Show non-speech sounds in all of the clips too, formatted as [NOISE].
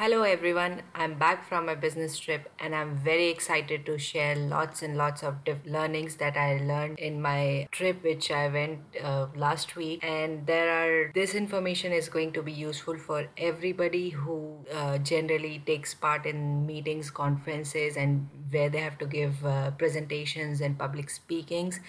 Hello everyone, I'm back from my business trip and I'm very excited to share lots and lots of diff- learnings that I learned in my trip which I went uh, last week. And there are this information is going to be useful for everybody who uh, generally takes part in meetings, conferences and where they have to give uh, presentations and public speakings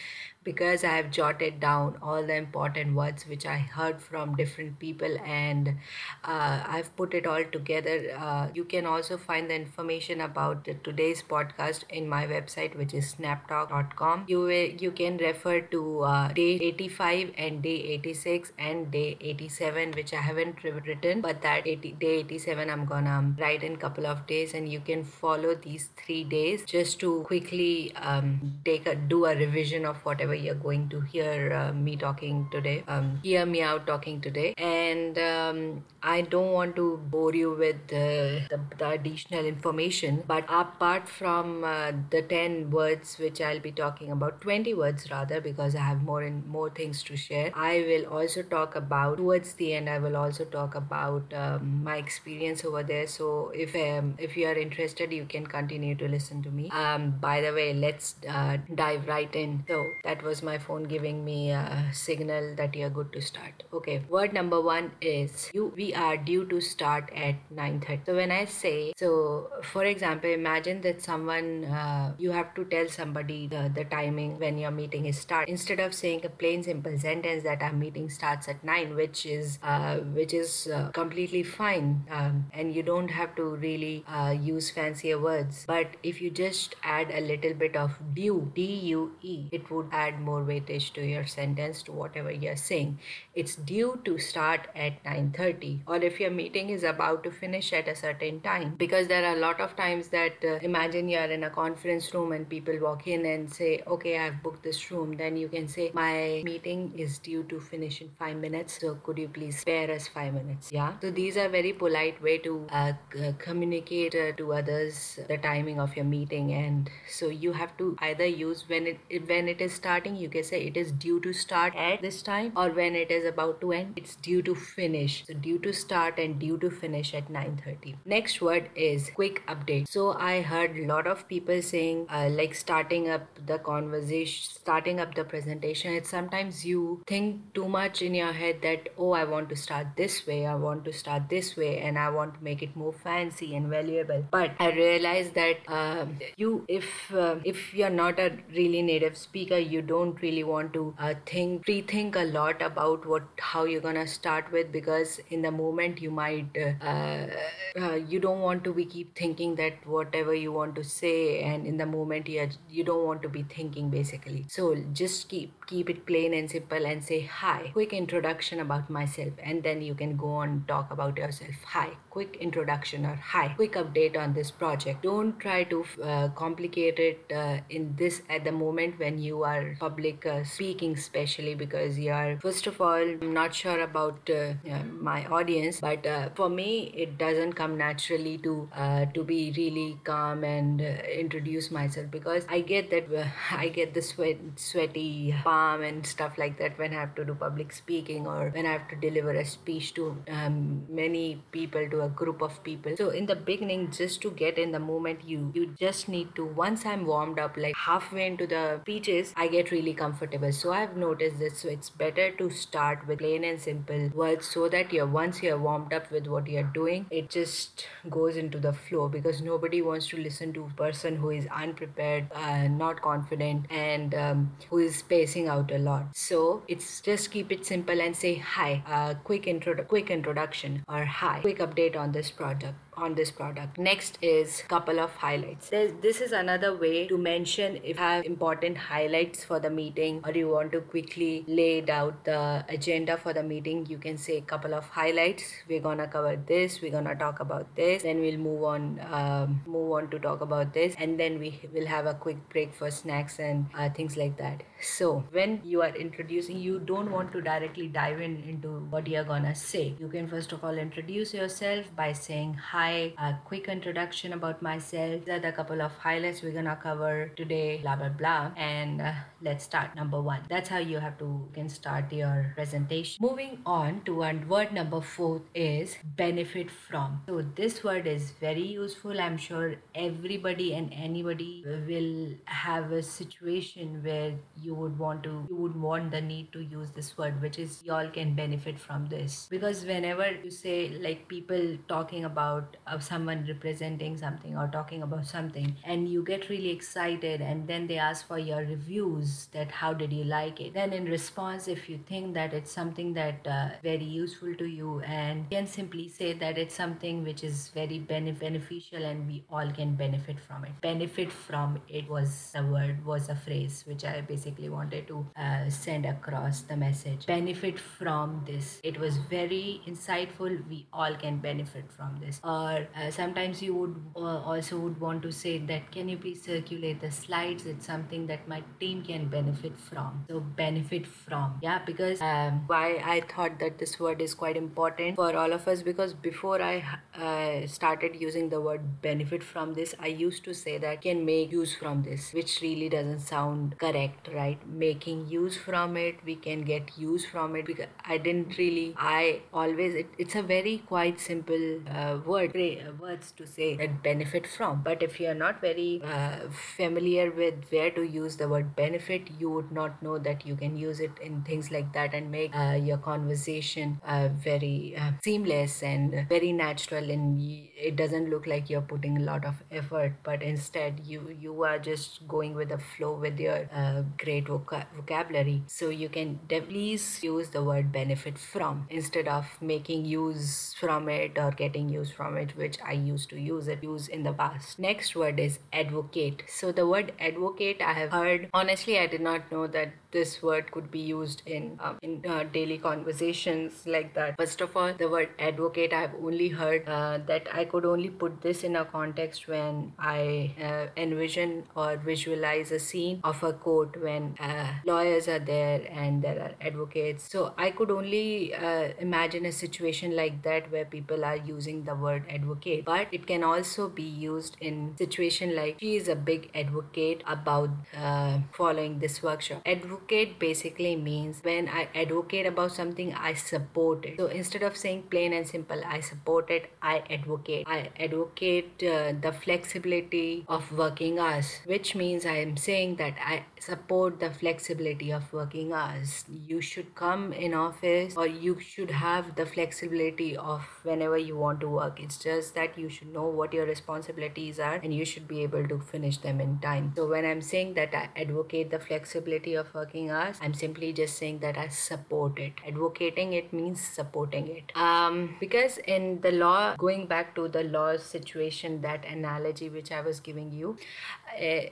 because I have jotted down all the important words which I heard from different people and uh, I've put it all together. Uh, you can also find the information about today's podcast in my website, which is snaptalk.com. You will, you can refer to uh, day 85 and day 86 and day 87, which I haven't written, but that 80, day 87 I'm gonna write in couple of days, and you can follow these three days just to quickly um, take a do a revision of whatever you're going to hear uh, me talking today. Um, hear me out talking today, and um, I don't want to bore you with the, the, the additional information. But apart from uh, the ten words which I'll be talking about, twenty words rather, because I have more and more things to share. I will also talk about towards the end. I will also talk about um, my experience over there. So if um, if you are interested, you can continue to listen to me. Um, by the way, let's uh, dive right in. So that was my phone giving me a signal that you're good to start. Okay, word number one is you. We are due to start at 9:30. So when I say so, for example, imagine that someone uh, you have to tell somebody the, the timing when your meeting is start instead of saying a plain simple sentence that our meeting starts at 9 which is uh, which is uh, completely fine um, and you don't have to really uh, use fancier words but if you just add a little bit of due d-u-e it would add more weightage to your sentence to whatever you're saying. It's due to start at 9.30 or if your meeting is about to finish at a certain time. Because there are a lot of times that uh, imagine you're in a conference room and people walk in and say okay i've booked this room. Then you can say my meeting is due to finish in five minutes so could you please spare us five minutes? Yeah. So these are very polite way to uh, c- communicate uh, to others the timing of your meeting. And so you have to either use when it when it is starting you can say it is due to start at this time or when it is about to end it's due to finish. So due to start and due to finish at 9:30 next word is quick update. So i heard a lot of people saying uh, like starting up the conversation starting up the presentation. It's sometimes you think too much in your head that oh i want to start this way i want to start this way and i want to make it more fancy and valuable. But i realized that um, you if uh, if you're not a really native speaker you don't really want to uh, think pre-think a lot about what how you're gonna start with because in the moment you might uh, uh, you don't want to be keep thinking that whatever you want to say and in the moment you are, you don't want to be thinking basically. So just keep keep it plain and simple and say hi. Quick introduction about myself and then you can go on talk about yourself. Hi quick introduction or hi quick update on this project. Don't try to uh, complicate it uh, in this at the moment when you are public uh, speaking especially because you are first of all i'm not sure about uh, my audience but uh, for me it doesn't come naturally to uh, to be really calm and introduce myself because i get that [LAUGHS] i get the sweat sweaty palm and stuff like that when i have to do public speaking or when i have to deliver a speech to um, many people to a group of people. So in the beginning just to get in the moment you you just need to once i'm warmed up like halfway into the speeches i get really comfortable. So i've noticed this so it's better to start with plain and simple words so that you're once you're warmed up with what you're doing it just goes into the flow because nobody wants to listen to a person who is unprepared uh, not confident and um, who is spacing out a lot. So it's just keep it simple and say hi uh, quick intro quick introduction or hi quick update on this product on this product. Next is couple of highlights. There's, this is another way to mention if you have important highlights for the meeting or you want to quickly lay out the agenda for the meeting you can say couple of highlights. We're gonna cover this we're gonna talk about this then we'll move on um, move on to talk about this and then we will have a quick break for snacks and uh, things like that. So when you are introducing you don't want to directly dive in into what you're gonna say. You can first of all introduce yourself by saying hi uh, quick introduction about myself. The couple of highlights we're gonna cover today, blah blah blah. And uh, let's start. Number one. That's how you have to can start your presentation. Moving on to word number four is benefit from. So this word is very useful. I'm sure everybody and anybody will have a situation where you would want to you would want the need to use this word, which is y'all can benefit from this because whenever you say like people talking about uh, someone representing something or talking about something and you get really excited and then they ask for your reviews that how did you like it? Then in response if you think that it's something that uh, very useful to you and can simply say that it's something which is very bene- beneficial and we all can benefit from it. Benefit from it was the word was a phrase which i basically wanted to uh, send across the message. Benefit from this. It was very insightful. We all can benefit from this or uh, sometimes you would uh, also would want to say that can you please circulate the slides? It's something that my team can benefit from. So benefit from. Yeah because um, why i thought that this word is quite important for all of us because before i uh, started using the word benefit from this i used to say that can make use from this which really doesn't sound correct right? Making use from it we can get use from it because i didn't really i always it, it's a very quite simple uh, word words to say that benefit from. But if you're not very uh, familiar with where to use the word benefit you would not know that you can use it in things like that and make uh, your conversation uh, very uh, seamless and very natural and it doesn't look like you're putting a lot of effort. But instead you you are just going with the flow with your uh, great voca- vocabulary. So you can please use the word benefit from instead of making use from it or getting use from it which i used to use it use in the past. Next word is advocate. So the word advocate i have heard honestly i did not know that this word could be used in um, in uh, daily conversations like that. First of all the word advocate i've only heard uh, that i could only put this in a context when i uh, envision or visualize a scene of a court when uh, lawyers are there and there are advocates. So i could only uh, imagine a situation like that where people are using the word advocate. But it can also be used in situation like she is a big advocate about uh, following this workshop advocate basically means when I advocate about something, I support it. So instead of saying plain and simple, I support it, I advocate. I advocate uh, the flexibility of working hours, which means I am saying that I support the flexibility of working hours. You should come in office or you should have the flexibility of whenever you want to work. It's just that you should know what your responsibilities are and you should be able to finish them in time. So when I'm saying that I advocate the flexibility of working working hours. I'm simply just saying that I support it. Advocating it means supporting it. Um, because in the law, going back to the law situation, that analogy which I was giving you,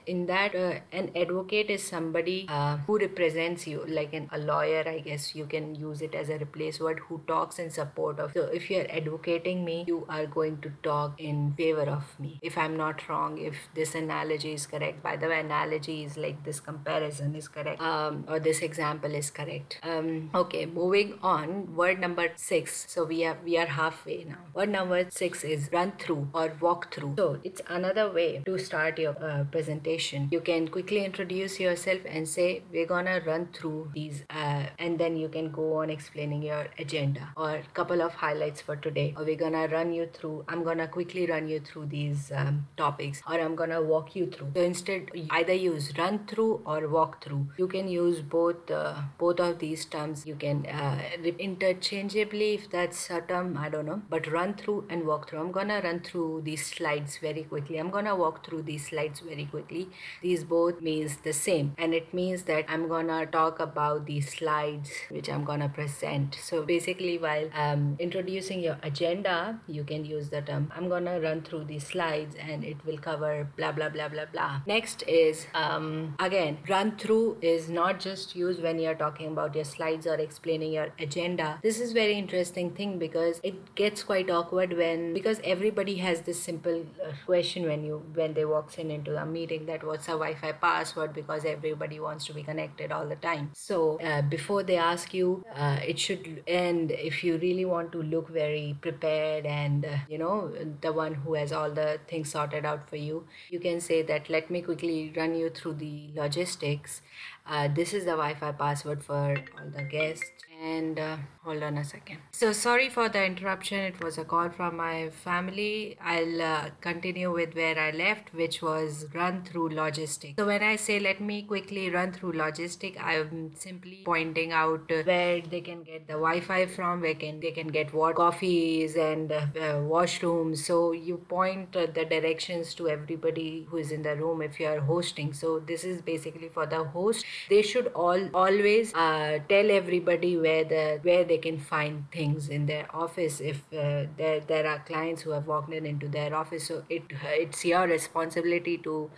in that uh, an advocate is somebody uh, who represents you, like an, a lawyer. I guess you can use it as a replace word who talks in support of. So if you're advocating me, you are going to talk in favor of me. If I'm not wrong, if this analogy is correct. By the way, analogy is like this comparison is correct. Uh, um, or this example is correct. Um, okay, moving on. Word number six. So we have we are halfway now. Word number six is run through or walk through. So it's another way to start your uh, presentation. You can quickly introduce yourself and say we're gonna run through these, uh, and then you can go on explaining your agenda or couple of highlights for today. Or we're gonna run you through. I'm gonna quickly run you through these um, topics, or I'm gonna walk you through. So instead, either use run through or walk through. You can use both uh, both of these terms you can uh, interchangeably if that's a term i don't know but run through and walk through i'm gonna run through these slides very quickly i'm gonna walk through these slides very quickly. These both means the same. And it means that i'm gonna talk about these slides which i'm gonna present. So basically while um, introducing your agenda you can use the term i'm gonna run through these slides and it will cover blah blah blah blah blah. Next is um, again run through is not just used when you're talking about your slides or explaining your agenda. This is very interesting thing because it gets quite awkward when because everybody has this simple uh, question when you when they walks in into a meeting that what's a Wi-Fi password because everybody wants to be connected all the time. So uh, before they ask you, uh, it should and if you really want to look very prepared and uh, you know the one who has all the things sorted out for you, you can say that let me quickly run you through the logistics. Uh, this is the Wi-Fi password for all the guests and uh, hold on a second. So sorry for the interruption. It was a call from my family. I'll uh, continue with where i left which was run through logistic. So when i say let me quickly run through logistic i'm simply pointing out uh, where they can get the wi-fi from where can they can get what coffees and uh, washrooms. So you point uh, the directions to everybody who is in the room if you are hosting. So this is basically for the host. They should all always uh, tell everybody where where the where they can find things in their office if uh, there there are clients who have walked in into their office. So it it's your responsibility to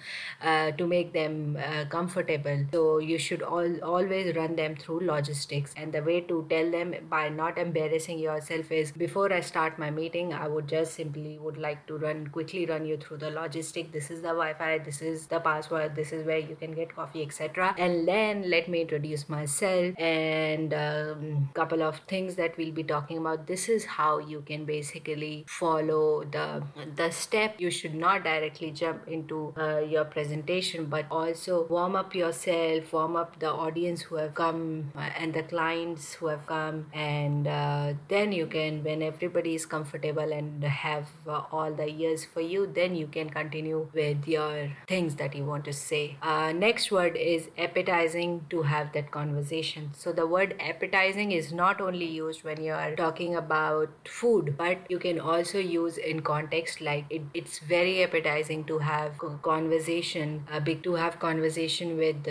uh, to make them uh, comfortable. So you should all always run them through logistics. And the way to tell them by not embarrassing yourself is before i start my meeting i would just simply would like to run quickly run you through the logistic. This is the wi-fi this is the password this is where you can get coffee etc and then let me introduce myself and um, um, couple of things that we'll be talking about. This is how you can basically follow the the step. You should not directly jump into uh, your presentation but also warm up yourself warm up the audience who have come uh, and the clients who have come and uh, then you can when everybody is comfortable and have uh, all the ears for you then you can continue with your things that you want to say. Uh, next word is appetizing to have that conversation. So the word appetizing appetizing is not only used when you are talking about food, but you can also use in context like it, it's very appetizing to have conversation, uh, big to have conversation with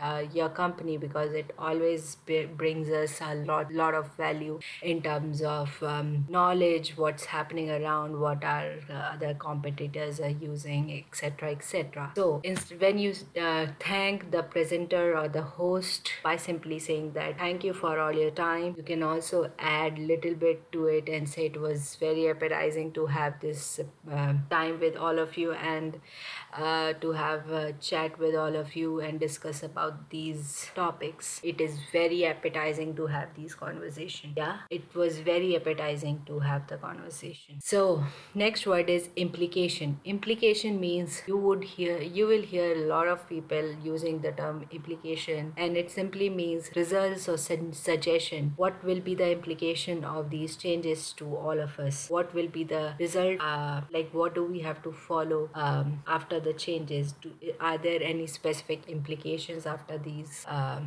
uh, your company because it always b- brings us a lot lot of value in terms of um, knowledge what's happening around what our uh, other competitors are using etc etc so inst- when you uh, thank the presenter or the host by simply saying that thank you for all your time you can also add little bit to it and say it was very appetizing to have this uh, time with all of you and uh, to have a chat with all of you and discuss about these topics. It is very appetizing to have these conversations. Yeah, it was very appetizing to have the conversation. So, next word is implication. Implication means you would hear, you will hear a lot of people using the term implication, and it simply means results or su- suggestion. What will be the implication of these changes to all of us? What will be the result? Uh, like, what do we have to follow um, after the changes do, are there any specific implications after these uh,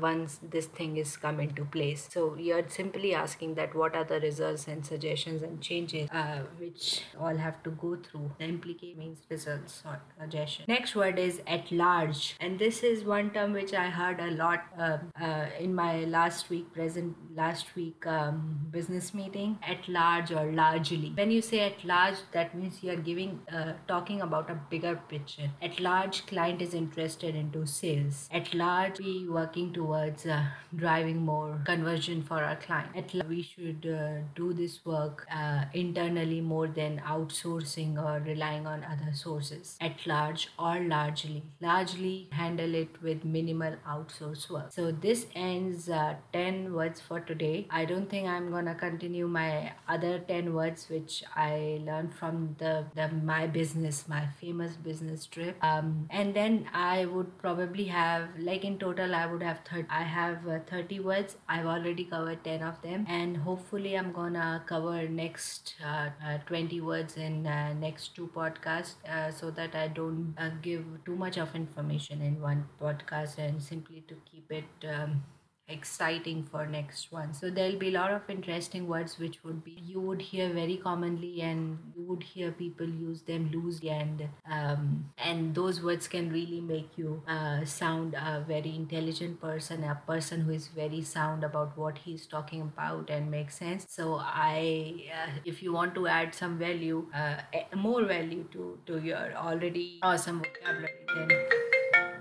once this thing is come into place. So you're simply asking that what are the results and suggestions and changes uh, which all have to go through. The implicate means results or suggestion. Next word is at large. And this is one term which i heard a lot uh, uh in my last week present last week um, business meeting. At large or largely. When you say at large that means you're giving uh, talking about a bigger picture. At large, client is interested into sales. At large, we working towards uh, driving more conversion for our client. At large, we should uh, do this work uh, internally more than outsourcing or relying on other sources. At large or largely, largely handle it with minimal outsource work. So this ends uh, 10 words for today. I don't think I'm gonna continue my other 10 words which I learned from the, the my business, my famous business business trip um, and then i would probably have like in total i would have 30 i have uh, 30 words. I've already covered 10 of them. And hopefully i'm gonna cover next uh, uh, 20 words in uh, next two podcasts uh, so that i don't give too much of information in one podcast and simply to keep it um, exciting for next one. So there'll be a lot of interesting words which would be you would hear very commonly and you would hear people use them loosely and um, and those words can really make you uh, sound a very intelligent person a person who is very sound about what he's talking about and makes sense. So i uh, if you want to add some value uh, more value to to your already awesome vocabulary then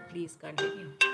please continue